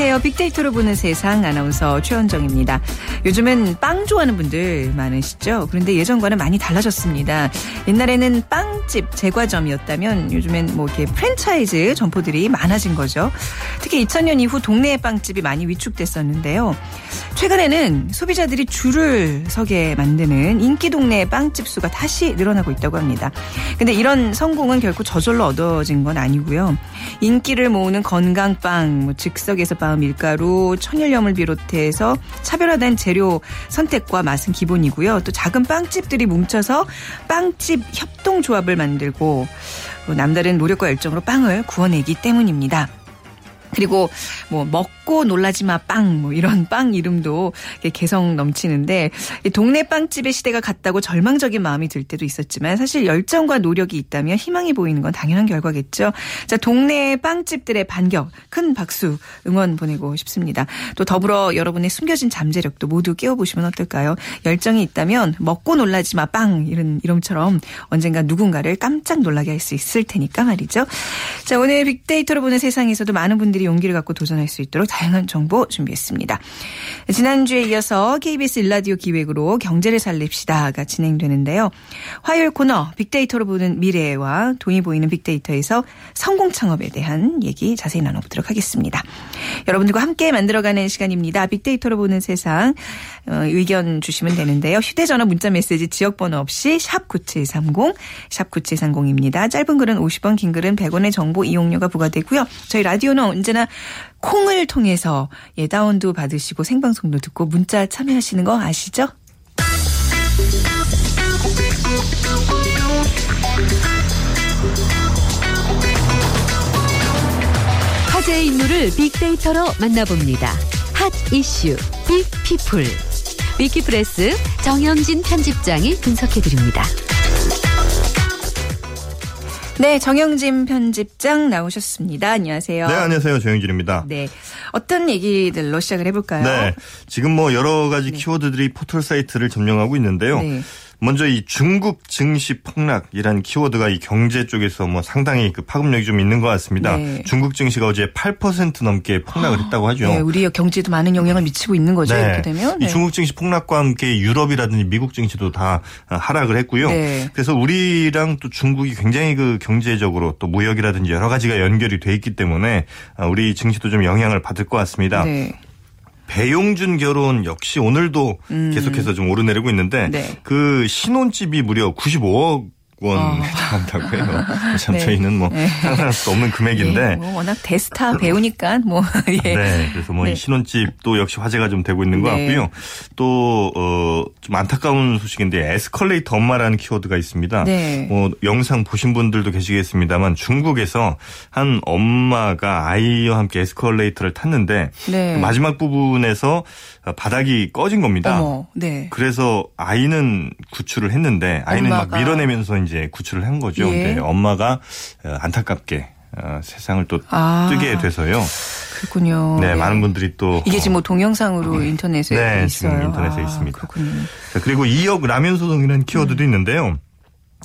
안녕하세요. 빅데이터로 보는 세상 아나운서 최원정입니다. 요즘은 빵 좋아하는 분들 많으시죠? 그런데 예전과는 많이 달라졌습니다. 옛날에는 빵집, 제과점이었다면 요즘엔 뭐 이렇게 프랜차이즈 점포들이 많아진 거죠. 특히 2000년 이후 동네 빵집이 많이 위축됐었는데요. 최근에는 소비자들이 줄을 서게 만드는 인기 동네 빵집 수가 다시 늘어나고 있다고 합니다. 근데 이런 성공은 결코 저절로 얻어진 건 아니고요. 인기를 모으는 건강빵, 뭐 즉석에서 빻은 밀가루, 천일염을 비롯해서 차별화된 재료 선택과 맛은 기본이고요. 또 작은 빵집들이 뭉쳐서 빵집 협동조합을 만들고 남다른 노력과 열정으로 빵을 구워내기 때문입니다. 그리고 뭐 먹고 놀라지 마 빵 뭐 이런 빵 이름도 개성 넘치는데 동네 빵집의 시대가 갔다고 절망적인 마음이 들 때도 있었지만 사실 열정과 노력이 있다면 희망이 보이는 건 당연한 결과겠죠. 자 동네 빵집들의 반격 큰 박수 응원 보내고 싶습니다. 또 더불어 여러분의 숨겨진 잠재력도 모두 깨워보시면 어떨까요? 열정이 있다면 먹고 놀라지 마 빵 이런 이름처럼 언젠가 누군가를 깜짝 놀라게 할 수 있을 테니까 말이죠. 자 오늘 빅데이터로 보는 세상에서도 많은 분들이 용기를 갖고 도전할 수 있도록 다양한 정보 준비했습니다. 지난주에 이어서 KBS 일라디오 기획으로 경제를 살립시다가 진행되는데요. 화요일 코너 빅데이터로 보는 미래와 돈이 보이는 빅데이터에서 성공 창업에 대한 얘기 자세히 나눠보도록 하겠습니다. 여러분들과 함께 만들어가는 시간입니다. 빅데이터로 보는 세상 어, 의견 주시면 되는데요. 휴대전화 문자 메시지 지역번호 없이 샵 9730, 샵 9730입니다. 짧은 글은 50원, 긴 글은 100원의 정보 이용료가 부과되고요. 저희 라디오는 언제나 콩을 통해서 예, 다운도 받으시고 생방송도 듣고 문자 참여하시는 거 아시죠? 화제의 인물을 빅데이터로 만나봅니다. hot issue big people 위키프레스 정영진 편집장이 분석해드립니다. 네, 정영진 편집장 나오셨습니다. 안녕하세요. 네, 안녕하세요. 정영진입니다. 네. 어떤 얘기들로 시작을 해볼까요? 네. 지금 뭐 여러 가지 네. 키워드들이 포털 사이트를 점령하고 있는데요. 네. 먼저 이 중국 증시 폭락이란 키워드가 이 경제 쪽에서 뭐 상당히 그 파급력이 좀 있는 것 같습니다. 네. 중국 증시가 어제 8% 넘게 폭락을 했다고 하죠. 네, 우리 경제도 많은 영향을 미치고 있는 거죠. 네. 이렇게 되면. 이 네. 중국 증시 폭락과 함께 유럽이라든지 미국 증시도 다 하락을 했고요. 네. 그래서 우리랑 또 중국이 굉장히 그 경제적으로 또 무역이라든지 여러 가지가 연결이 돼 있기 때문에 우리 증시도 좀 영향을 받을 것 같습니다. 네. 배용준 결혼 역시 오늘도 음. 계속해서 좀 오르내리고 있는데 네. 그 신혼집이 무려 95억 원 어. 해당한다고 해요. 참 네. 저희는 뭐 네. 상상할 수 없는 금액인데. 네. 뭐 워낙 대스타 배우니까 뭐. 예. 네. 그래서 뭐 네. 신혼집도 역시 화제가 좀 되고 있는 것 네. 같고요. 또, 어, 좀 안타까운 소식인데 에스컬레이터 엄마라는 키워드가 있습니다. 네. 뭐 영상 보신 분들도 계시겠습니다만 중국에서 한 엄마가 아이와 함께 에스컬레이터를 탔는데 네. 그 마지막 부분에서 바닥이 꺼진 겁니다. 어머, 네. 그래서 아이는 구출을 했는데 아이는. 막 밀어내면서 이제 구출을 한 거죠. 예. 근데 엄마가 어, 안타깝게 어, 세상을 또 아. 뜨게 돼서요. 그렇군요. 네, 네, 많은 분들이 또 이게 지금 뭐 동영상으로 네. 인터넷에 네, 있어요. 지금 인터넷에 아, 있습니다. 그렇군요. 자, 그리고 2억 라면 소송이라는 키워드도 음. 있는데요.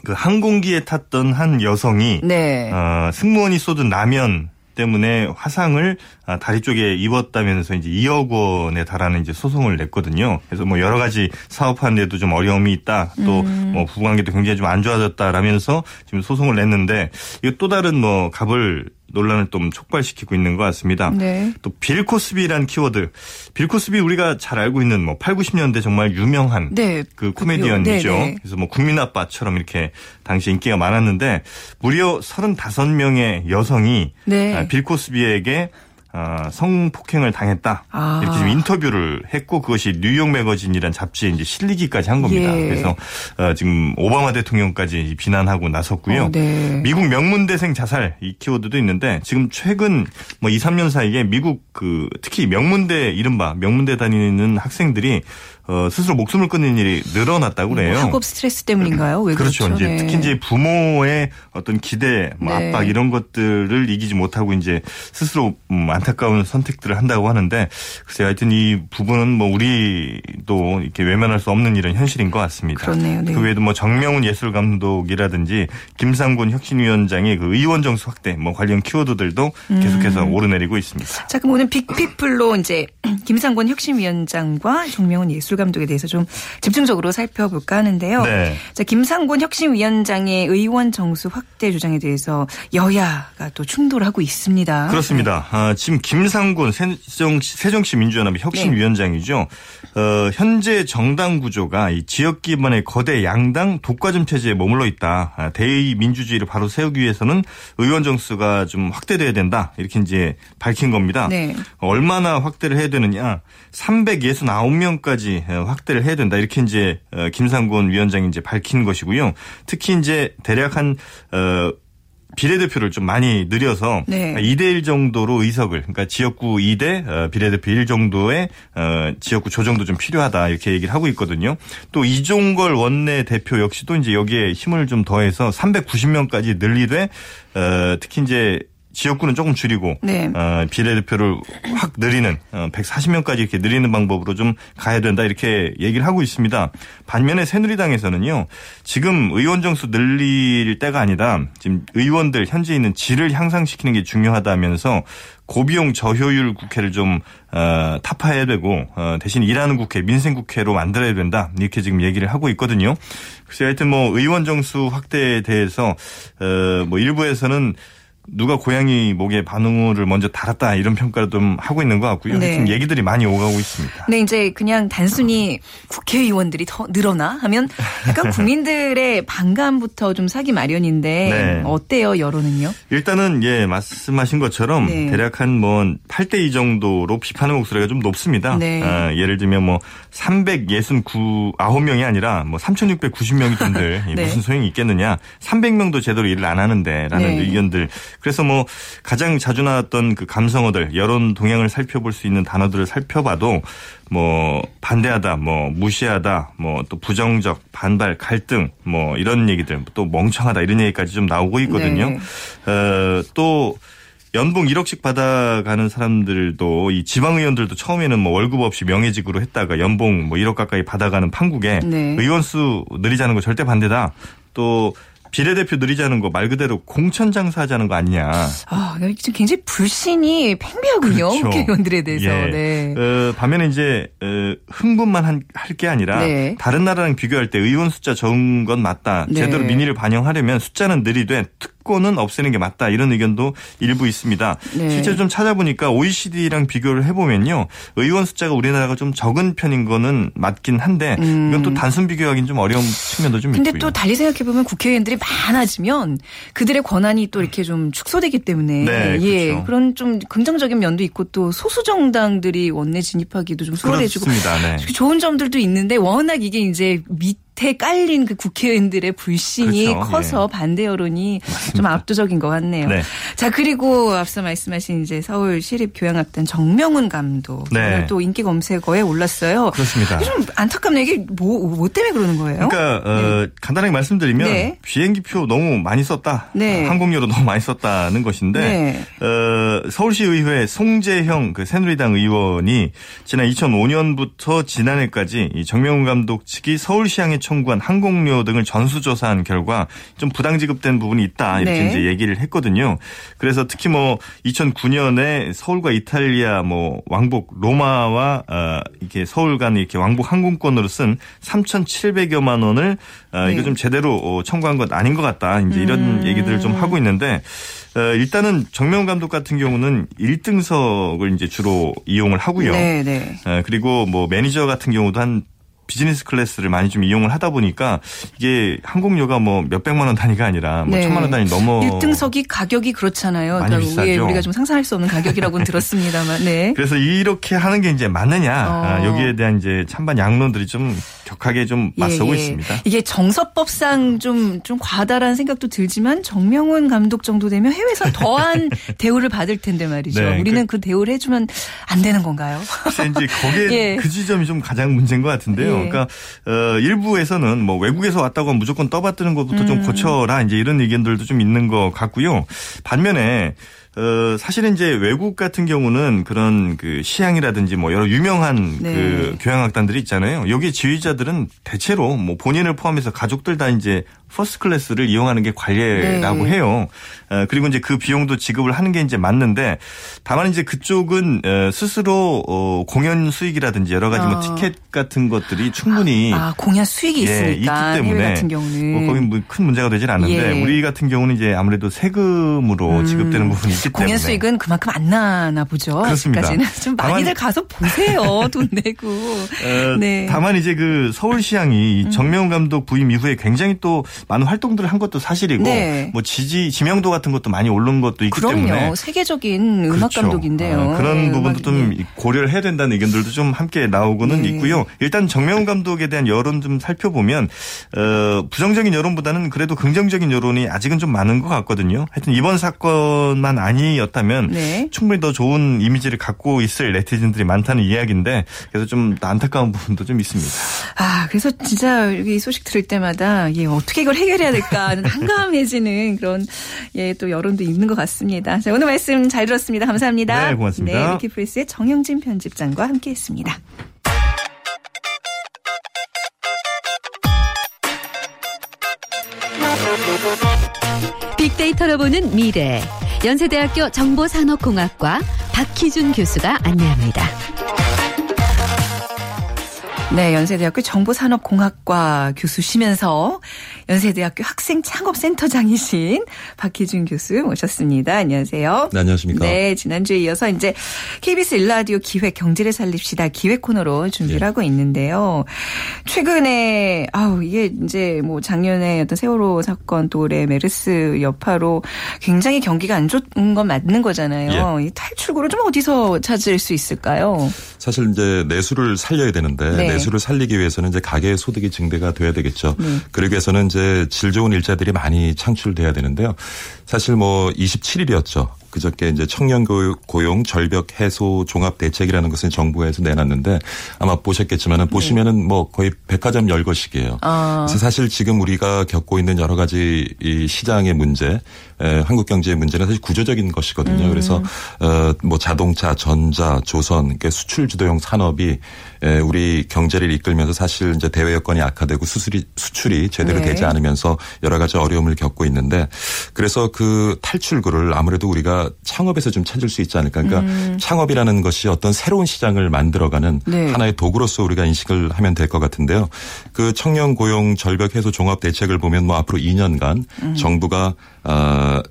그 항공기에 탔던 한 여성이 네. 어, 승무원이 쏟은 라면 때문에 화상을 아, 다리 쪽에 입었다면서 이제 2억 원에 달하는 이제 소송을 냈거든요. 그래서 뭐 여러 가지 사업하는데도 좀 어려움이 있다. 또뭐 음. 부부관계도 굉장히 좀 안 좋아졌다라면서 지금 소송을 냈는데 이거 또 다른 뭐 갑을 논란을 좀 촉발시키고 있는 것 같습니다. 네. 또 빌코스비라는 키워드. 빌코스비 우리가 잘 알고 있는 뭐 8, 90년대 정말 유명한 네. 그 코미디언이죠. 네, 네. 그래서 뭐 국민 아빠처럼 이렇게 당시 인기가 많았는데 무려 35명의 여성이 네. 아, 빌코스비에게 어, 성폭행을 당했다. 아. 이렇게 좀 인터뷰를 했고 그것이 뉴욕 매거진이란 잡지에 이제 실리기까지 한 겁니다. 예. 그래서 어, 지금 오바마 대통령까지 비난하고 나섰고요. 어, 네. 미국 명문대생 자살 이 키워드도 있는데 지금 최근 뭐 2, 3년 사이에 미국 그 특히 명문대 이른바 명문대 다니는 학생들이 어, 스스로 목숨을 끊는 일이 늘어났다고 그래요. 뭐 학업 스트레스 때문인가요? 왜 그렇죠. 그렇죠? 이제 네. 특히 이제 부모의 어떤 기대, 뭐 네. 압박 이런 것들을 이기지 못하고 이제 스스로 음, 안타까운 선택들을 한다고 하는데 글쎄 하여튼 이 부분은 뭐 우리도 이렇게 외면할 수 없는 이런 현실인 것 같습니다. 그렇네요. 네. 그 외에도 뭐 정명훈 예술 감독이라든지 김상곤 혁신위원장의 그 의원 정수 확대 뭐 관련 키워드들도 계속해서 음. 오르내리고 있습니다. 자, 그럼 오늘 빅피플로 이제 김상권 혁신위원장과 정명훈 예술 감독에 대해서 좀 집중적으로 살펴볼까 하는데요. 네. 자, 김상권 혁신위원장의 의원 정수 확대 주장에 대해서 여야가 또 충돌하고 있습니다. 그렇습니다. 아, 지금 김상곤 세정시, 세정시 민주연합의 혁신위원장이죠. 어, 현재 정당 구조가 이 지역 기반의 거대 양당 독과점 체제에 머물러 있다. 아, 대의 민주주의를 바로 세우기 위해서는 의원 정수가 좀 확대돼야 된다. 이렇게 이제 밝힌 겁니다. 네. 얼마나 확대를 해야 되느냐? 369명까지 확대를 해야 된다. 이렇게 이제 어, 김상곤 위원장이 이제 밝힌 것이고요. 특히 이제 대략 한 어, 비례대표를 좀 많이 늘려서 네. 2대1 정도로 의석을 그러니까 지역구 2대 어, 비례대표 1 정도의 어, 지역구 조정도 좀 필요하다 이렇게 얘기를 하고 있거든요. 또 이종걸 원내 대표 역시도 이제 여기에 힘을 좀 더해서 390명까지 늘리되 어, 특히 이제 지역구는 조금 줄이고 네. 어, 비례대표를 확 늘리는 어, 140명까지 이렇게 늘리는 방법으로 좀 가야 된다 이렇게 얘기를 하고 있습니다. 반면에 새누리당에서는요. 지금 의원 정수 늘릴 때가 아니다. 지금 의원들 현재 있는 질을 향상시키는 게 중요하다면서 고비용 저효율 국회를 좀 어, 타파해야 되고 어, 대신 일하는 국회, 민생 국회로 만들어야 된다 이렇게 지금 얘기를 하고 있거든요. 그래서 하여튼 뭐 의원 정수 확대에 대해서 어, 뭐 일부에서는 누가 고양이 목에 반응을 먼저 달았다 이런 평가를 좀 하고 있는 것 같고요. 네. 하여튼 얘기들이 많이 오가고 있습니다. 근데 이제 그냥 단순히 국회의원들이 더 늘어나 하면 약간 국민들의 반감부터 좀 사기 마련인데 네. 어때요 여론은요? 일단은 예 말씀하신 것처럼 네. 대략 한 뭐 8대 2 정도로 비판의 목소리가 좀 높습니다. 네. 아, 예를 들면 뭐 369, 9명이 아니라 뭐 3,690명이 된들 네. 무슨 소용이 있겠느냐. 300명도 제대로 일을 안 하는데 라는 네. 의견들. 그래서 뭐 가장 자주 나왔던 그 감성어들 여론 동향을 살펴볼 수 있는 단어들을 살펴봐도 뭐 반대하다, 뭐 무시하다, 뭐 또 부정적, 반발, 갈등, 뭐 이런 얘기들, 또 멍청하다 이런 얘기까지 좀 나오고 있거든요. 네. 어, 또 연봉 1억씩 받아가는 사람들도 이 지방의원들도 처음에는 뭐 월급 없이 명예직으로 했다가 연봉 뭐 1억 가까이 받아가는 판국에 네. 의원 수 늘리자는 거 절대 반대다. 또 비례대표 늘리자는 거 말 그대로 공천 장사하자는 거 아니냐. 아, 지금 굉장히 불신이 팽배하군요. 그렇죠. 국회의원들에 대해서. 예. 네. 어, 반면에 이제 어, 흥분만 할 게 아니라 네. 다른 나라랑 비교할 때 의원 숫자 적은 건 맞다. 네. 제대로 민의를 반영하려면 숫자는 늘리되 특 권은 없애는 게 맞다. 이런 의견도 일부 있습니다. 네. 실제로 좀 찾아보니까 OECD랑 비교를 해보면요. 의원 숫자가 우리나라가 좀 적은 편인 거는 맞긴 한데 이건 또 단순 비교하기는 좀 어려운 측면도 좀 음. 근데 있고요. 또 달리 생각해 보면 국회의원들이 많아지면 그들의 권한이 또 이렇게 좀 축소되기 때문에 네, 예 그렇죠. 그런 좀 긍정적인 면도 있고 또 소수 정당들이 원내 진입하기도 좀 수월해지고 그렇습니다. 네. 좋은 점들도 있는데 워낙 이게 이제 밑에 깔린 그 국회의원들의 불신이 그렇죠. 커서 반대 여론이 좀 압도적인 것 같네요. 네. 자 그리고 앞서 말씀하신 이제 서울 시립 교향악단 정명훈 감독 네. 오늘 또 인기 검색어에 올랐어요. 그렇습니다. 좀 안타깝네 이게 뭐, 뭐 때문에 그러는 거예요? 그러니까 어, 간단하게 말씀드리면 네. 비행기표 너무 많이 썼다. 네. 항공료로 너무 많이 썼다는 것인데 네. 어, 서울시의회 송재형 그 새누리당 의원이 지난 2005년부터 지난해까지 이 정명훈 감독 측이 서울시향에 청구한 항공료 등을 전수조사한 결과 좀 부당 지급된 부분이 있다 이렇게 네. 이제 얘기를 했거든요. 그래서 특히 뭐 2009년에 서울과 이탈리아 뭐 왕복 로마와 어, 이렇게 서울 간 이렇게 왕복 항공권으로 쓴 3,700여만 원을 어, 이거 네. 좀 제대로 어, 청구한 것 아닌 것 같다. 이제 이런 음. 얘기들을 좀 하고 있는데 어, 일단은 정명훈 감독 같은 경우는 1등석을 이제 주로 이용을 하고요. 네, 네. 어, 그리고 뭐 매니저 같은 경우도 한 비즈니스 클래스를 많이 좀 이용을 하다 보니까 이게 항공료가 뭐 몇백만 원 단위가 아니라 뭐 네. 천만 원 단위 넘어 1등석이 가격이 그렇잖아요. 많이 그러니까 비싸죠. 우리가 좀 상상할 수 없는 가격이라고는 들었습니다만. 네. 그래서 이렇게 하는 게 이제 맞느냐 어. 아, 여기에 대한 이제 찬반 양론들이 좀 격하게 좀 예, 맞서고 예, 예. 있습니다. 이게 정서법상 좀좀 과다라는 생각도 들지만 정명훈 감독 정도 되면 해외에서 더한 대우를 받을 텐데 말이죠. 네, 우리는 그, 그 대우를 해주면 안 되는 건가요? 글쎄 이제 거기에 예. 그 지점이 좀 가장 문제인 것 같은데요. 예. 그러니까 어, 일부에서는 뭐 외국에서 왔다고 하면 무조건 떠받드는 것부터 음. 좀 고쳐라 이제 이런 의견들도 좀 있는 것 같고요. 반면에 어, 사실은 이제 외국 같은 경우는 그런 그 시향이라든지 뭐 여러 유명한 네. 그 교향악단들이 있잖아요. 여기 지휘자들은 대체로 뭐 본인을 포함해서 가족들 다 이제 퍼스트 클래스를 이용하는 게 관례라고 네. 해요. 어, 그리고 이제 그 비용도 지급을 하는 게 이제 맞는데 다만 이제 그쪽은 어, 스스로 어, 공연 수익이라든지 여러 가지 뭐 티켓 같은 것들이 충분히 아, 공연 수익이 예, 있으니까 있기 때문에 같은 경우는 뭐 거기 뭐 큰 문제가 되질 않는데 예. 우리 같은 경우는 이제 아무래도 세금으로 음. 지급되는 부분이 있기 때문에 공연 수익은 그만큼 안 나나 보죠. 그렇습니다. 좀 많이들 가서 보세요. 돈 내고. 어, 네. 다만 이제 그 서울시향이 음. 정명훈 감독 부임 이후에 굉장히 또 많은 활동들을 한 것도 사실이고 네. 뭐 지지 지명도 같은 것도 많이 오른 것도 있기 그럼요. 때문에 세계적인 음악 그렇죠. 감독인데요. 어, 그런 네, 부분도 좀 네. 고려를 해야 된다는 의견들도 좀 함께 나오고는 네. 있고요. 일단 정명훈 감독에 대한 여론 좀 살펴보면 어, 부정적인 여론보다는 그래도 긍정적인 여론이 아직은 좀 많은 것 같거든요. 하여튼 이번 사건만 아니었다면 네. 충분히 더 좋은 이미지를 갖고 있을 네티즌들이 많다는 이야기인데 그래서 좀 안타까운 부분도 좀 있습니다. 아 그래서 진짜 이 소식 들을 때마다 예, 어떻게 이걸 해결해야 될까 하는 한가함해지는 그런 예, 또 여론도 있는 것 같습니다. 자, 오늘 말씀 잘 들었습니다. 감사합니다. 네, 고맙습니다. 네, 위키프레스의 정영진 편집장과 함께했습니다. 빅데이터로 보는 미래. 연세대학교 정보산업공학과 박희준 교수가 안내합니다. 네, 연세대학교 정보산업공학과 교수시면서 연세대학교 학생 창업센터장이신 박희준 교수 모셨습니다. 안녕하세요. 네, 안녕하십니까. 네, 지난주에 이어서 이제 KBS 일라디오 기획 경제를 살립시다 기획 코너로 준비를 네. 하고 있는데요. 최근에 아우 이게 이제 뭐 작년에 어떤 세월호 사건 또 올해 메르스 여파로 굉장히 경기가 안 좋은 건 맞는 거잖아요. 예. 이 탈출구를 좀 어디서 찾을 수 있을까요? 사실 이제 내수를 살려야 되는데 네. 내수를 살리기 위해서는 이제 가계 소득이 증대가 돼야 되겠죠. 네. 그러기 위해서는 이제 질 좋은 일자들이 많이 창출돼야 되는데요. 사실 뭐 27일이었죠. 그저께 이제 청년 고용 절벽 해소 종합 대책이라는 것을 정부에서 내놨는데 아마 보셨겠지만은 네. 보시면은 뭐 거의 백화점 열거식이에요. 아. 그래서 사실 지금 우리가 겪고 있는 여러 가지 이 시장의 문제, 에, 한국 경제의 문제는 사실 구조적인 것이거든요. 음. 그래서 어뭐 자동차, 전자, 조선, 그러니까 수출 주도형 산업이 에, 우리 경제를 이끌면서 사실 이제 대외 여건이 악화되고 수술이 수출이 제대로 네. 되지 않으면서 여러 가지 어려움을 겪고 있는데 그래서 그 탈출구를 아무래도 우리가 창업에서 좀 찾을 수 있지 않을까. 그러니까 음. 창업이라는 것이 어떤 새로운 시장을 만들어가는 네. 하나의 도구로서 우리가 인식을 하면 될 것 같은데요. 그 청년 고용 절벽 해소 종합 대책을 보면 뭐 앞으로 2년간 음. 정부가 어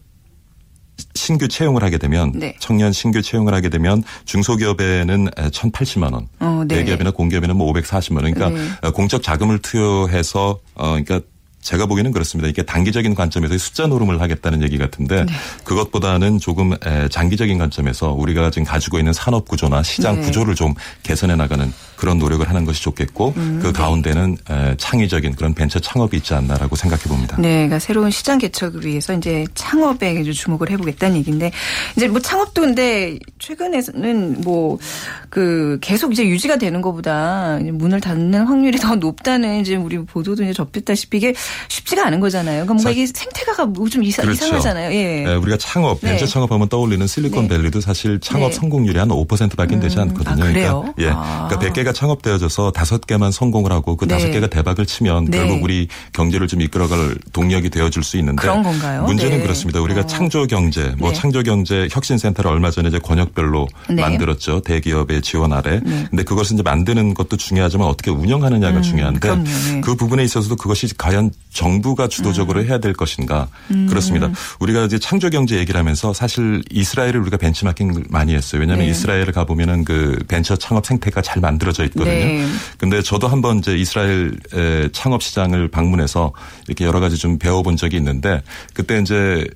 신규 채용을 하게 되면 네. 청년 신규 채용을 하게 되면 중소기업에는 1,080만 원, 어, 네. 대기업이나 공기업에는 뭐 540만 원. 그러니까 네. 공적 자금을 투여해서 어 그러니까 제가 보기에는 그렇습니다. 이게 단기적인 관점에서 숫자 노름을 하겠다는 얘기 같은데 네. 그것보다는 조금 장기적인 관점에서 우리가 지금 가지고 있는 산업 구조나 시장 네. 구조를 좀 개선해 나가는 그런 노력을 하는 것이 좋겠고 음, 그 네. 가운데는 창의적인 그런 벤처 창업이 있지 않나라고 생각해 봅니다. 네, 그러니까 새로운 시장 개척을 위해서 이제 창업에 주목을 해보겠다는 얘기인데 이제 뭐 창업도 근데 최근에는 뭐 그 계속 이제 유지가 되는 것보다 문을 닫는 확률이 더 높다는 이제 우리 보도도 이제 접했다시피 이게 쉽지가 않은 거잖아요. 그러니까 뭔가 이게 생태계가 뭐 좀 이상, 그렇죠. 이상하잖아요. 예. 네, 우리가 창업, 네. 벤처 창업하면 떠올리는 실리콘밸리도 네. 사실 창업 네. 성공률이 한 5%밖에 되지 음. 않거든요. 아, 그래요? 그러니까, 예. 아. 그러니까 100개가 창업되어져서 5개만 성공을 하고 그 5개가 대박을 치면 결국 우리 경제를 좀 이끌어갈 동력이 되어줄 수 있는데 그런 건가요? 문제는 그렇습니다. 우리가 어. 창조 경제, 뭐 창조 경제 혁신 센터를 얼마 전에 이제 권역별로 만들었죠. 대기업의 지원 아래. 네. 근데 그것을 이제 만드는 것도 중요하지만 어떻게 운영하느냐가 음, 중요한데. 그 부분에 있어서도 그것이 과연 정부가 주도적으로 음. 해야 될 것인가 음. 그렇습니다. 우리가 이제 창조 경제 얘기를 하면서 사실 이스라엘을 우리가 벤치마킹 많이 했어요. 왜냐하면 네. 이스라엘을 가보면은 그 벤처 창업 생태가 잘 만들어져 벌어져 있거든요. 네. 근데 저도 한번 이제 이스라엘 창업 시장을 방문해서 이렇게 여러 가지 좀 배워본 적이 있는데 그때 이제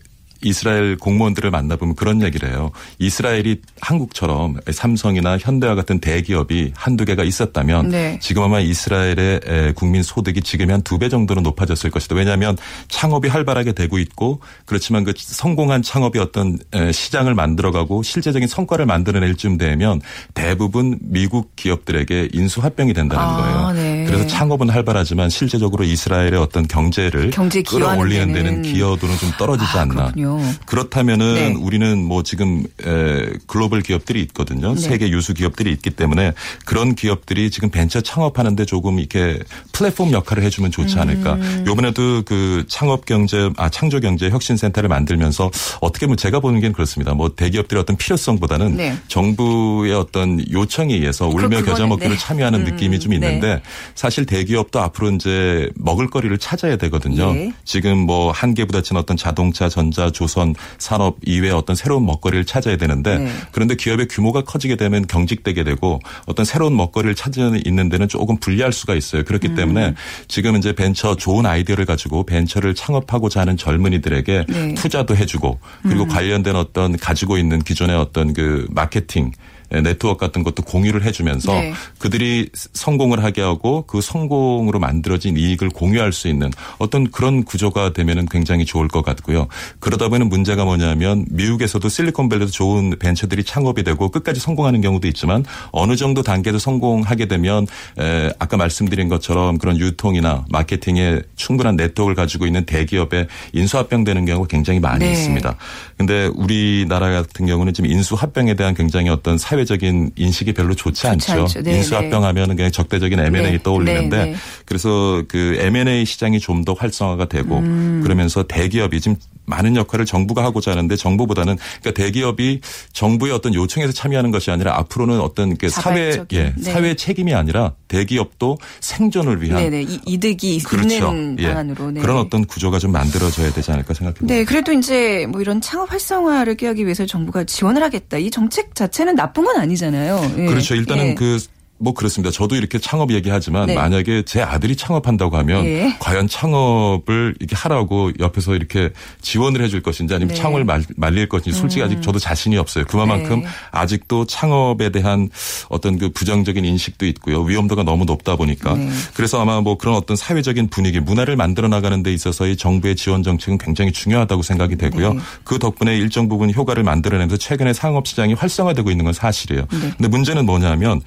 이스라엘 공무원들을 만나보면 그런 얘기를 해요. 이스라엘이 한국처럼 삼성이나 현대와 같은 대기업이 한두 개가 있었다면 네. 지금 아마 이스라엘의 국민 소득이 지금 한 두 배 정도는 높아졌을 것이다. 왜냐하면 창업이 활발하게 되고 있고 그렇지만 그 성공한 창업이 어떤 시장을 만들어가고 실제적인 성과를 만들어낼 쯤 되면 대부분 미국 기업들에게 인수합병이 된다는 아, 거예요. 네. 그래서 창업은 활발하지만 실제적으로 이스라엘의 어떤 경제를 경제 끌어올리는 데는 기여도는 좀 떨어지지 아, 않나. 그렇군요. 그렇다면은 네. 우리는 뭐 지금 에, 글로벌 기업들이 있거든요. 네. 세계 유수 기업들이 있기 때문에 그런 기업들이 지금 벤처 창업하는데 조금 이렇게 플랫폼 역할을 해주면 좋지 않을까. 음. 요번에도 그 창업 경제 아 창조 경제 혁신 센터를 만들면서 어떻게 보면 제가 보는 게 그렇습니다. 뭐 대기업들의 어떤 필요성보다는 네. 정부의 어떤 요청에 의해서 울며 겨자 네. 참여하는 음. 느낌이 좀 있는데 네. 사실 대기업도 앞으로 이제 먹을거리를 찾아야 되거든요. 예. 지금 뭐 한계 부딪힌 어떤 자동차, 전자, 조선 산업 이외의 어떤 새로운 먹거리를 찾아야 되는데 네. 그런데 기업의 규모가 커지게 되면 경직되게 되고 어떤 새로운 먹거리를 찾는 있는 데는 조금 불리할 수가 있어요. 그렇기 음. 때문에 지금 이제 벤처 좋은 아이디어를 가지고 벤처를 창업하고자 하는 젊은이들에게 네. 투자도 해주고 그리고 음. 관련된 어떤 가지고 있는 기존의 어떤 그 마케팅 예, 네트워크 같은 것도 공유를 해주면서 네. 그들이 성공을 하게 하고 그 성공으로 만들어진 이익을 공유할 수 있는 어떤 그런 구조가 되면은 굉장히 좋을 것 같고요. 그러다 보면 문제가 뭐냐면 미국에서도 실리콘밸리도 좋은 벤처들이 창업이 되고 끝까지 성공하는 경우도 있지만 어느 정도 단계에서 성공하게 되면 에 아까 말씀드린 것처럼 그런 유통이나 마케팅에 충분한 네트워크를 가지고 있는 대기업에 인수합병되는 경우가 굉장히 많이 네. 있습니다. 근데 우리나라 같은 경우는 지금 인수합병에 대한 굉장히 어떤 사회 사회적인 인식이 별로 좋지, 좋지 않죠. 네, 인수합병하면 그냥 적대적인 M&A 네. 떠올리는데 네, 네. 그래서 그 M&A 시장이 좀 더 활성화가 되고 음. 그러면서 대기업이 지금 많은 역할을 정부가 하고자 하는데 정부보다는 그러니까 대기업이 정부의 어떤 요청에서 참여하는 것이 아니라 앞으로는 어떤 그 사회 예, 네. 사회 책임이 아니라 대기업도 생존을 위한 네네. 이득이 그렇죠. 있는 예. 방안으로 네. 그런 어떤 구조가 좀 만들어져야 되지 않을까 생각합니다. 네, 그래도 이제 뭐 이런 창업 활성화를 꾀하기 위해서 정부가 지원을 하겠다. 이 정책 자체는 나쁜 건 아니잖아요. 예. 그렇죠. 일단은 예. 그 뭐 그렇습니다. 저도 이렇게 창업 얘기하지만 네. 만약에 제 아들이 창업한다고 하면 네. 과연 창업을 이렇게 하라고 옆에서 이렇게 지원을 해줄 것인지 아니면 네. 창업을 말 릴 것인지 솔직히 음. 아직 저도 자신이 없어요. 그만큼 네. 아직도 창업에 대한 어떤 그 부정적인 인식도 있고요. 위험도가 너무 높다 보니까 네. 그래서 아마 뭐 그런 어떤 사회적인 분위기 문화를 만들어 나가는 데 있어서의 정부의 지원 정책은 굉장히 중요하다고 생각이 되고요. 네. 그 덕분에 일정 부분 효과를 만들어내면서 최근에 상업 시장이 활성화되고 있는 건 사실이에요. 근데 문제는 뭐냐면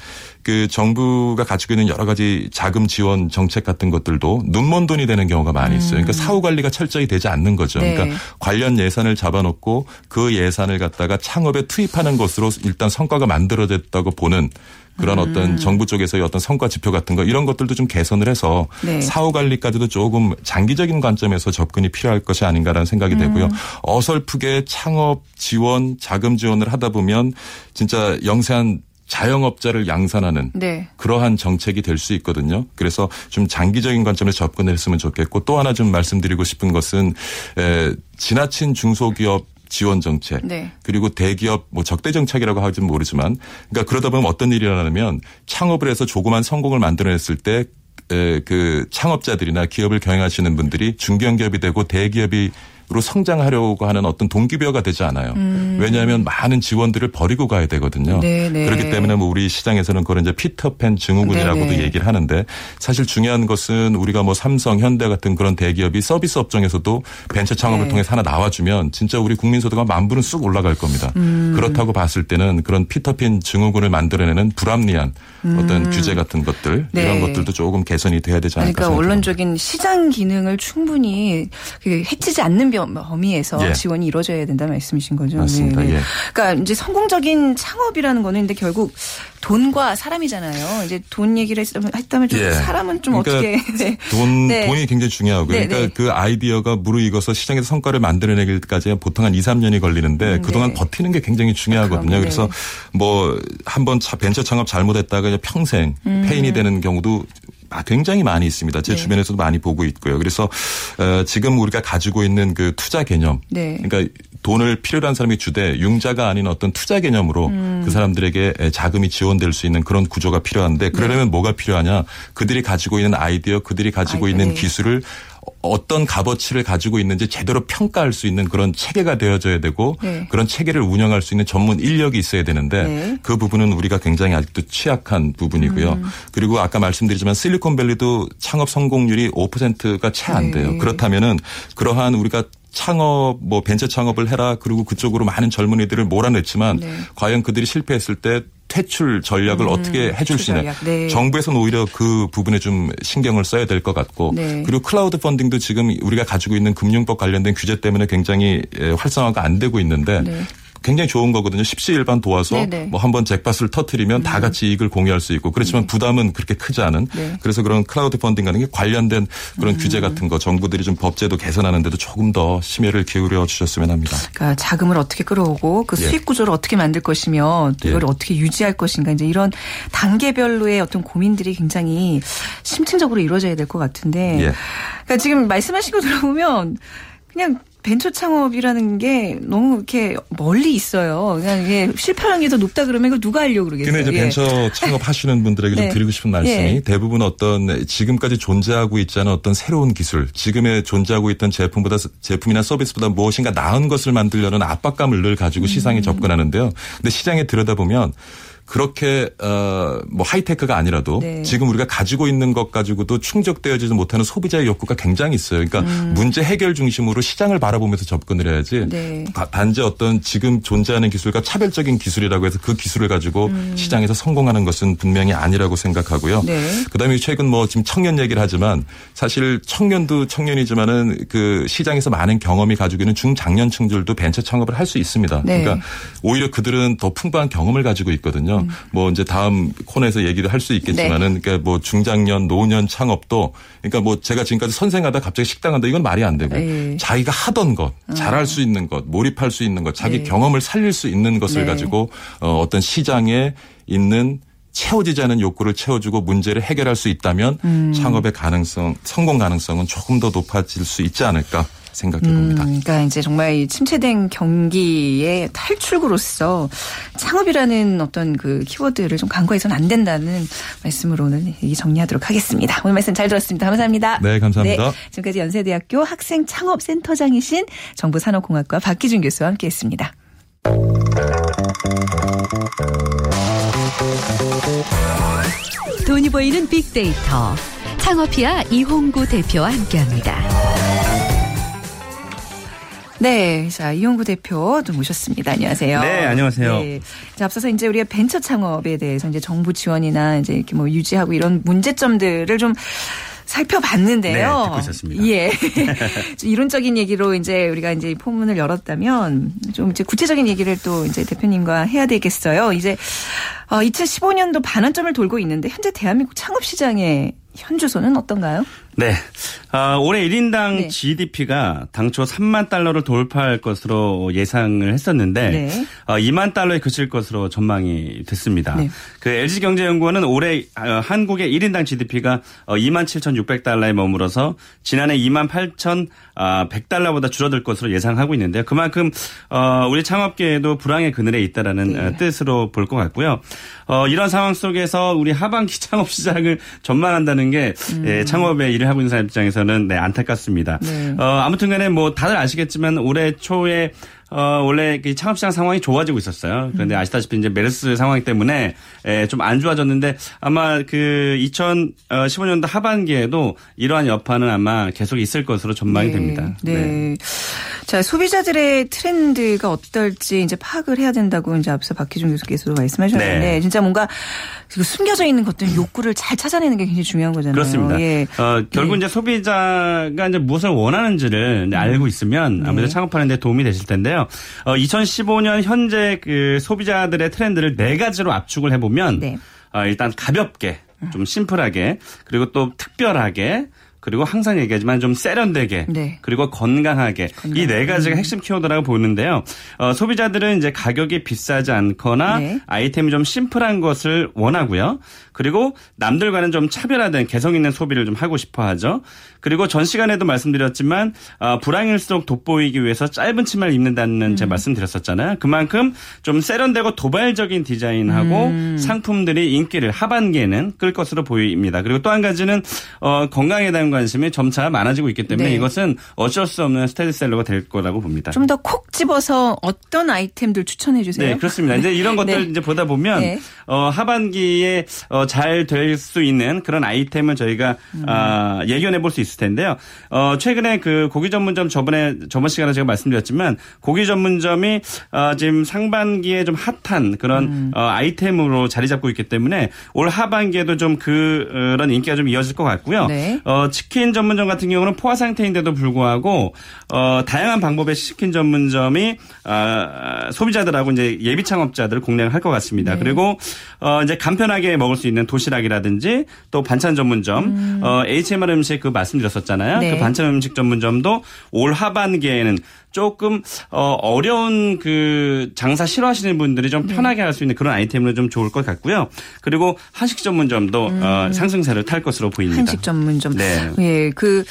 그 정부가 가지고 있는 여러 가지 자금 지원 정책 같은 것들도 눈먼 돈이 되는 경우가 많이 있어요. 그러니까 음. 사후 관리가 철저히 되지 않는 거죠. 네. 그러니까 관련 예산을 잡아놓고 그 예산을 갖다가 창업에 투입하는 것으로 일단 성과가 만들어졌다고 보는 그런 음. 어떤 정부 쪽에서의 어떤 성과 지표 같은 거 이런 것들도 좀 개선을 해서 네. 사후 관리까지도 조금 장기적인 관점에서 접근이 필요할 것이 아닌가라는 생각이 음. 되고요. 어설프게 창업 지원, 자금 지원을 하다 보면 진짜 영세한 자영업자를 양산하는 네. 그러한 정책이 될 수 있거든요. 그래서 좀 장기적인 관점에서 접근을 했으면 좋겠고 또 하나 좀 말씀드리고 싶은 것은 에, 지나친 중소기업 지원 정책 네. 그리고 대기업 뭐 적대 정책이라고 하지는 모르지만 그러니까 그러다 보면 어떤 일이 일어나면 창업을 해서 조그만 성공을 만들어냈을 때그 창업자들이나 기업을 경영하시는 분들이 중견기업이 되고 대기업이 로 성장하려고 하는 어떤 동기부여가 되지 않아요. 음. 왜냐하면 많은 지원들을 버리고 가야 되거든요. 네네. 네. 그렇기 때문에 뭐 우리 시장에서는 그런 이제 피터팬 증후군이라고도 네네. 네. 얘기를 하는데 사실 중요한 것은 우리가 뭐 삼성, 현대 같은 그런 대기업이 서비스 업종에서도 벤처 창업을 네. 통해서 하나 나와주면 진짜 우리 국민 소득가 만불은 쑥 올라갈 겁니다. 음. 그렇다고 봤을 때는 그런 피터팬 증후군을 만들어내는 불합리한 음. 어떤 규제 같은 것들 네. 이런 것들도 조금 개선이 돼야 되지 않을까. 그러니까 원론적인 시장 기능을 충분히 그 해치지 않는 범위에서 예. 지원이 이루어져야 된다는 말씀이신 거죠. 맞습니다. 네. 예. 그러니까 이제 성공적인 창업이라는 거는 근데 결국 돈과 사람이잖아요. 이제 돈 얘기를 했다면, 좀 예. 사람은 좀 그러니까 어떻게 네. 돈 네. 돈이 굉장히 중요하고요. 네, 그러니까 네. 그 아이디어가 무르익어서 시장에서 성과를 만들어내기까지 보통 한 2, 3년이 걸리는데 음, 그동안 네. 버티는 게 굉장히 중요하거든요. 아, 그래서 뭐 한번 벤처 창업 잘못했다가 평생 음. 페인이 되는 경우도 굉장히 많이 있습니다. 제 네. 주변에서도 많이 보고 있고요. 그래서 어, 지금 우리가 가지고 있는 그 투자 개념, 네. 그러니까 돈을 필요로 한 사람이 주되 융자가 아닌 어떤 투자 개념으로 음. 그 사람들에게 자금이 지원될 수 있는 그런 구조가 필요한데 그러려면 네. 뭐가 필요하냐? 그들이 가지고 있는 아이디어, 그들이 가지고 아이디어. 있는 기술을 어떤 값어치를 가지고 있는지 제대로 평가할 수 있는 그런 체계가 되어져야 되고 네. 그런 체계를 운영할 수 있는 전문 인력이 있어야 되는데 네. 그 부분은 우리가 굉장히 아직도 취약한 부분이고요. 음. 그리고 아까 말씀드리지만 실리콘밸리도 창업 성공률이 5%가 채 안 돼요. 네. 그렇다면은 그러한 우리가 창업 뭐 벤처 창업을 해라 그리고 그쪽으로 많은 젊은이들을 몰아냈지만 네. 과연 그들이 실패했을 때 퇴출 전략을 음, 어떻게 해줄 수 있는 네. 정부에서는 오히려 그 부분에 좀 신경을 써야 될 것 같고 네. 그리고 크라우드 펀딩도 지금 우리가 가지고 있는 금융법 관련된 규제 때문에 굉장히 활성화가 안 되고 있는데 네. 굉장히 좋은 거거든요. 십시일반 도와서 네네. 뭐 한 번 잭팟을 터트리면 음. 다 같이 이익을 공유할 수 있고 그렇지만 네. 부담은 그렇게 크지 않은 네. 그래서 그런 크라우드 펀딩 같은 게 관련된 그런 음. 규제 같은 거 정부들이 좀 법제도 개선하는데도 조금 더 심혈을 기울여 주셨으면 합니다. 그러니까 자금을 어떻게 끌어오고 그 예. 수익 구조를 어떻게 만들 것이며 또 이걸 예. 어떻게 유지할 것인가 이제 이런 단계별로의 어떤 고민들이 굉장히 심층적으로 이루어져야 될 것 같은데 예. 그러니까 지금 말씀하신 거 들어보면 그냥 벤처 창업이라는 게 너무 이렇게 멀리 있어요. 그냥 이게 실패하는 게 더 높다 그러면 이거 누가 하려고 그러겠어요. 근데 이제 예. 벤처 창업 하시는 분들에게 네. 좀 드리고 싶은 말씀이 예. 대부분 어떤 지금까지 존재하고 있지 않은 어떤 새로운 기술, 지금의 존재하고 있던 제품보다 제품이나 서비스보다 무엇인가 나은 것을 만들려는 압박감을 늘 가지고 시장에 음. 접근하는데요. 근데 시장에 들여다보면 그렇게 어뭐 하이테크가 아니라도 네. 지금 우리가 가지고 있는 것 가지고도 충족되어지지 못하는 소비자의 욕구가 굉장히 있어요. 그러니까 음. 문제 해결 중심으로 시장을 바라보면서 접근을 해야지 네. 단지 어떤 지금 존재하는 기술과 차별적인 기술이라고 해서 그 기술을 가지고 음. 시장에서 성공하는 것은 분명히 아니라고 생각하고요. 네. 그다음에 최근 뭐 지금 청년 얘기를 하지만 사실 청년도 청년이지만은 그 시장에서 많은 경험이 가지고 있는 중장년층들도 벤처 창업을 할 수 있습니다. 네. 그러니까 오히려 그들은 더 풍부한 경험을 가지고 있거든요. 음. 뭐 이제 다음 코너에서 얘기를 할 수 있겠지만은 네. 그러니까 뭐 중장년 노년 창업도 그러니까 뭐 제가 지금까지 선생하다 갑자기 식당 한다 이건 말이 안 되고 네. 자기가 하던 것 어. 잘할 수 있는 것 몰입할 수 있는 것 자기 네. 경험을 살릴 수 있는 것을 네. 가지고 어 어떤 시장에 있는 채워지지 않은 욕구를 채워주고 문제를 해결할 수 있다면 음. 창업의 가능성, 성공 가능성은 조금 더 높아질 수 있지 않을까 생각해 봅니다. 음, 그러니까 이제 정말 이 침체된 경기의 탈출구로서 창업이라는 어떤 그 키워드를 좀 간과해서는 안 된다는 말씀으로는 이 정리하도록 하겠습니다. 오늘 말씀 잘 들었습니다. 감사합니다. 네, 감사합니다. 네, 지금까지 연세대학교 학생 창업 센터장이신 정부산업공학과 박기준 교수와 함께했습니다. 돈이 보이는 빅데이터 창업이야 이홍구 대표와 함께합니다. 네. 자, 이용구 대표 도 모셨습니다. 안녕하세요. 네, 안녕하세요. 네. 자, 앞서서 이제 우리가 벤처 창업에 대해서 이제 정부 지원이나 이제 이렇게 뭐 유지하고 이런 문제점들을 좀 살펴봤는데요. 네, 듣고 있었습니다. 예. 이론적인 얘기로 이제 우리가 이제 포문을 열었다면 좀 이제 구체적인 얘기를 또 이제 대표님과 해야 되겠어요. 이제 2015년도 어, 반환점을 돌고 있는데 현재 대한민국 창업 시장의 현주소는 어떤가요? 네. 어, 올해 1인당 네. GDP가 당초 3만 달러를 돌파할 것으로 예상을 했었는데 네. 어, 2만 달러에 그칠 것으로 전망이 됐습니다. 네. 그 LG경제연구원은 올해 어, 한국의 1인당 GDP가 어, 2만 7,600달러에 머물어서 지난해 2만 8천 100달러보다 아, 줄어들 것으로 예상하고 있는데요. 그만큼 어, 우리 창업계에도 불황의 그늘에 있다라는 네. 어, 뜻으로 볼 것 같고요. 어, 이런 상황 속에서 우리 하반기 창업 시장을 전망한다는 게 음. 예, 창업에 일을 하고 있는 사람 입장에서는 네, 안타깝습니다. 네. 어, 아무튼 간에 뭐 다들 아시겠지만 올해 초에 어, 원래 그 창업시장 상황이 좋아지고 있었어요. 그런데 음. 아시다시피 이제 메르스 상황 때문에 예, 좀안 좋아졌는데 아마 그 2015년도 하반기에도 이러한 여파는 아마 계속 있을 것으로 전망이 네. 됩니다. 네. 네. 자, 소비자들의 트렌드가 어떨지 이제 파악을 해야 된다고 이제 앞서 박희준 교수께서도 말씀하셨는데 네. 진짜 뭔가 숨겨져 있는 것들 요구를 잘 찾아내는 게 굉장히 중요한 거잖아요. 그렇습니다. 예. 어, 결국 예. 이제 소비자가 이제 무엇을 원하는지를 음. 알고 있으면 아무래도 네. 창업하는 데 도움이 되실 텐데요. 어, 2015년 현재 그 소비자들의 트렌드를 네 가지로 압축을 해보면 네. 어, 일단 가볍게 좀 심플하게 그리고 또 특별하게 그리고 항상 얘기하지만 좀 세련되게 네. 그리고 건강하게 이 네 가지가 핵심 키워드라고 보는데요. 어, 소비자들은 이제 가격이 비싸지 않거나 네. 아이템이 좀 심플한 것을 원하고요. 그리고 남들과는 좀 차별화된 개성 있는 소비를 좀 하고 싶어 하죠. 그리고 전 시간에도 말씀드렸지만 어, 불황일수록 돋보이기 위해서 짧은 치마를 입는다는 음. 제가 말씀드렸었잖아요. 그만큼 좀 세련되고 도발적인 디자인하고 음. 상품들이 인기를 하반기에는 끌 것으로 보입니다. 그리고 또 한 가지는 어, 건강에 대한 관심이 점차 많아지고 있기 때문에 네. 이것은 어쩔 수 없는 스테디셀러가 될 거라고 봅니다. 좀 더 콕 집어서 어떤 아이템들 추천해 주세요. 네, 그렇습니다. 이제 이런 것들 네. 이제 보다 보면 네. 어, 하반기에 어, 잘 될 수 있는 그런 아이템을 저희가 음. 어, 예견해 볼 수 있을 텐데요. 어, 최근에 그 고기 전문점 저번에 저번 시간에 제가 말씀드렸지만 고기 전문점이 어, 지금 상반기에 좀 핫한 그런 음. 어, 아이템으로 자리 잡고 있기 때문에 올 하반기에도 좀 그런 인기가 좀 이어질 것 같고요. 네. 어, 치킨 전문점 같은 경우는 포화 상태인데도 불구하고 어, 다양한 방법의 치킨 전문점이 어, 소비자들하고 이제 예비 창업자들을 공략을 할것 같습니다. 네. 그리고 어, 이제 간편하게 먹을 수 있는 도시락이라든지 또 반찬 전문점, 음. 어, HMR 음식 그 말씀드렸었잖아요. 네. 그 반찬 음식 전문점도 올 하반기에는 조금 어, 어려운 그 장사 싫어하시는 분들이 좀 네. 편하게 할 수 있는 그런 아이템으로 좀 좋을 것 같고요. 그리고 한식 전문점도 음. 어, 상승세를 탈 것으로 보입니다. 한식 전문점. 네. 예, 그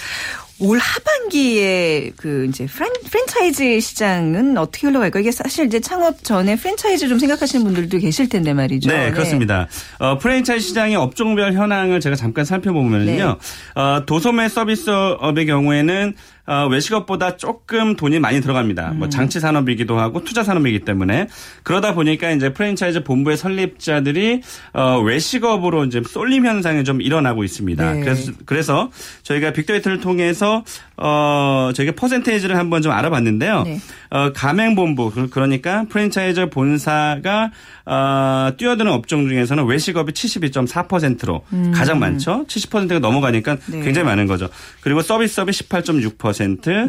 올 하반기에 그 이제 프랜차이즈 시장은 어떻게 흘러갈까? 이게 사실 이제 창업 전에 프랜차이즈 좀 생각하시는 분들도 계실 텐데 말이죠. 네, 그렇습니다. 네. 어, 프랜차이즈 시장의 업종별 현황을 제가 잠깐 살펴보면요. 네. 어, 도소매 서비스업의 경우에는 어, 외식업보다 조금 돈이 많이 들어갑니다. 뭐 음. 뭐 장치 산업이기도 하고 투자 산업이기 때문에 그러다 보니까 이제 프랜차이즈 본부의 설립자들이 어, 외식업으로 이제 쏠림 현상이 좀 일어나고 있습니다. 네. 그래서 그래서 저희가 빅데이터를 통해서 어, 저희가 퍼센테이지를 한번 좀 알아봤는데요. 네. 어, 가맹 본부 그러니까 프랜차이즈 본사가 어, 뛰어드는 업종 중에서는 외식업이 72.4%로 음. 가장 많죠. 70%가 넘어가니까 네. 굉장히 많은 거죠. 그리고 서비스업이 18.6%,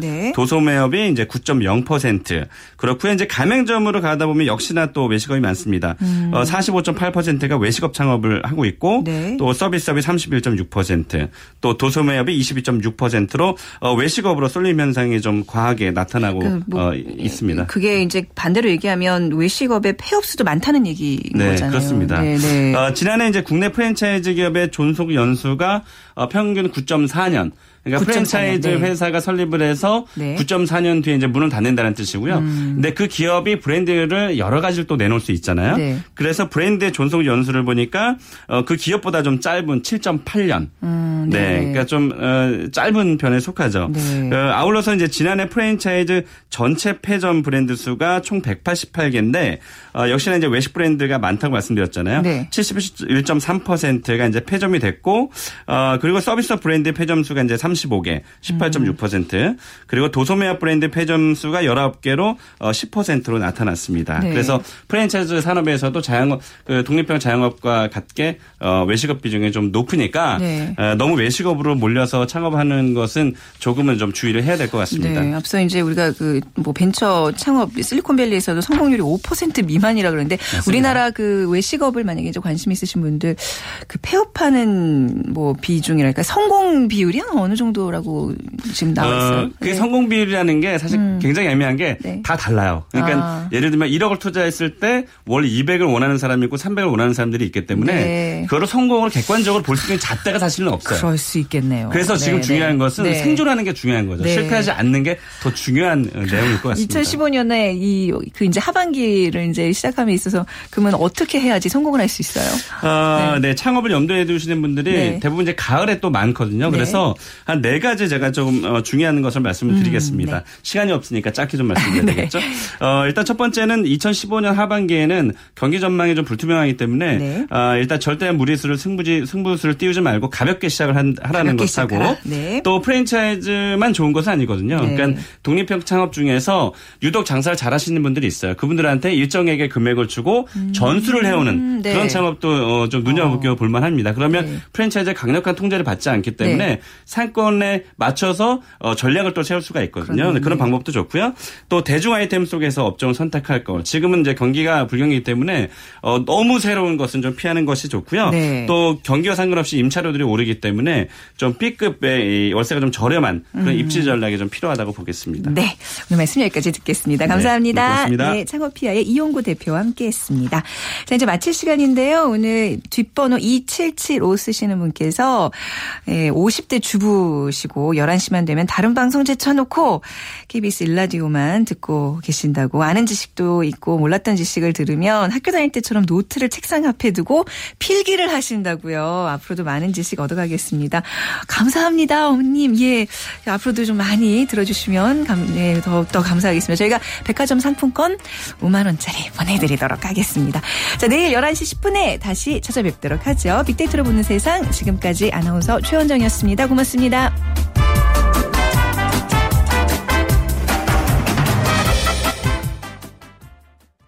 네. 도소매업이 이제 9.0%. 그렇고요. 이제 가맹점으로 가다 보면 역시나 또 외식업이 많습니다. 음. 어, 45.8%가 외식업 창업을 하고 있고 네. 또 서비스업이 31.6%, 또 도소매업이 22.6%로 어, 외식업으로 쏠림 현상이 좀 과하게 나타나고 그 뭐, 어, 있습니다. 그게 이제 반대로 얘기하면 외식업의 폐업 수도 많다는 얘기인 네, 거잖아요. 그렇습니다. 네, 네. 어, 지난해 이제 국내 프랜차이즈 기업의 존속 연수가 어, 평균 9.4년 그러니까 프랜차이즈 네. 회사가 설립을 해서 네. 9.4년 뒤에 이제 문을 닫는다는 뜻이고요. 음. 근데 그 기업이 브랜드를 여러 가지를 또 내놓을 수 있잖아요. 네. 그래서 브랜드의 존속 연수를 보니까 어, 그 기업보다 좀 짧은 7.8년. 음, 네. 네. 그러니까 좀 어, 짧은 편에 속하죠. 네. 어, 아울러서 이제 지난해 프랜차이즈 전체 폐점 브랜드 수가 총 188개인데 어, 역시나 이제 외식 브랜드가 많다고 말씀드렸잖아요. 네. 71.3%가 이제 폐점이 됐고 어, 그리고 서비스 브랜드 폐점 수가 이제 35개, 18.6%. 음. 그리고 도소매업 브랜드 폐점 수가 19개로 어, 10%로 나타났습니다. 네. 그래서 프랜차이즈 산업에서도 자영업 그 독립형 자영업과 같게 어, 외식업 비중이 좀 높으니까 네. 어, 너무 외식업으로 몰려서 창업하는 것은 조금은 좀 주의를 해야 될 것 같습니다. 네. 앞서 이제 우리가 그 뭐 벤처 창업 실리콘밸리에서도 성공률이 5% 미만이라 그러는데 맞습니다. 우리나라 그 외식업을 만약에 이제 관심 있으신 분들 그 폐업하는 뭐 비중이랄까 성공 비율이 한 어느 정도라고 지금 나와 있어요. 어, 그게 네. 성공 비율이라는 게 사실 음. 굉장히 애매한 게다 네. 달라요. 그러니까 아. 예를 들면 1억을 투자했을 때 월 200을 원하는 사람이 있고 300을 원하는 사람들이 있기 때문에 네. 그거를 성공을 객관적으로 볼 수 있는 잣대가 사실은 없어요. 그럴 수 있겠네요. 그래서 지금 네, 중요한 네. 것은 네. 생존하는 게 중요한 거죠. 실패하지 않는 게 더 중요한 내용일 것 같습니다. 2015년에 이 그 이제 하반기를 이제 시작함에 있어서 그러면 어떻게 해야지 성공을 할 수 있어요? 어, 네. 창업을 염두에 두시는 분들이 대부분 이제 가을에 또 많거든요. 그래서 한 네 가지 제가 조금 어, 중요한 것을 말씀을 음, 드리겠습니다. 음, 네. 시간이 없으니까 짧게 좀 말씀드려야 네. 되겠죠. 어, 일단 첫 번째는 2015년 하반기에는 경기 전망이 좀 불투명하기 때문에 네. 어, 일단 절대 무리수를 승부지 승부수를 띄우지 말고 가볍게 시작을 한, 하라는 것하고 네. 또 프랜차이즈만 좋은 것은 아니거든요. 네. 그러니까 독립형 창업 중에서 유독 장사를 잘하시는 분들이 있어요. 그분들한테 일정액의 금액을 주고 음. 전수를 해오는 네. 그런 창업도 어, 좀 눈여겨볼 어. 만합니다. 그러면 프랜차이즈 강력한 통 통제를 받지 않기 때문에 네. 상권 에 맞춰서 어, 전략을 또 세울 수가 있거든요. 그런 방법도 좋고요. 또 대중 아이템 속에서 업종을 선택할 거. 지금은 이제 경기가 불경이기 때문에 어, 너무 새로운 것은 좀 피하는 것이 좋고요. 네. 또 경기와 상관없이 임차료들이 오르기 때문에 좀 B급의 월세가 좀 저렴한 그런 음. 입지 전략이 좀 필요하다고 보겠습니다. 네. 오늘 말씀 여기까지 듣겠습니다. 네, 감사합니다. 네, 고맙습니다. 네, 창업피아의 이용구 대표와 함께했습니다. 자 이제 마칠 시간인데요. 오늘 뒷번호 2775 쓰시는 분께서 50대 예, 주부 시고 11시만 되면 다른 방송 제쳐놓고 KBS 일라디오만 듣고 계신다고 아는 지식도 있고 몰랐던 지식을 들으면 학교 다닐 때처럼 노트를 책상 앞에 두고 필기를 하신다고요. 앞으로도 많은 지식 얻어가겠습니다. 감사합니다, 어머님. 예, 앞으로도 좀 많이 들어주시면 감, 예, 더욱더 감사하겠습니다. 저희가 백화점 상품권 5만 원짜리 보내드리도록 하겠습니다. 자, 내일 11시 10분에 다시 찾아뵙도록 하죠. 빅데이터로 보는 세상 지금까지 아나운서 최원정이었습니다. 고맙습니다. Yeah.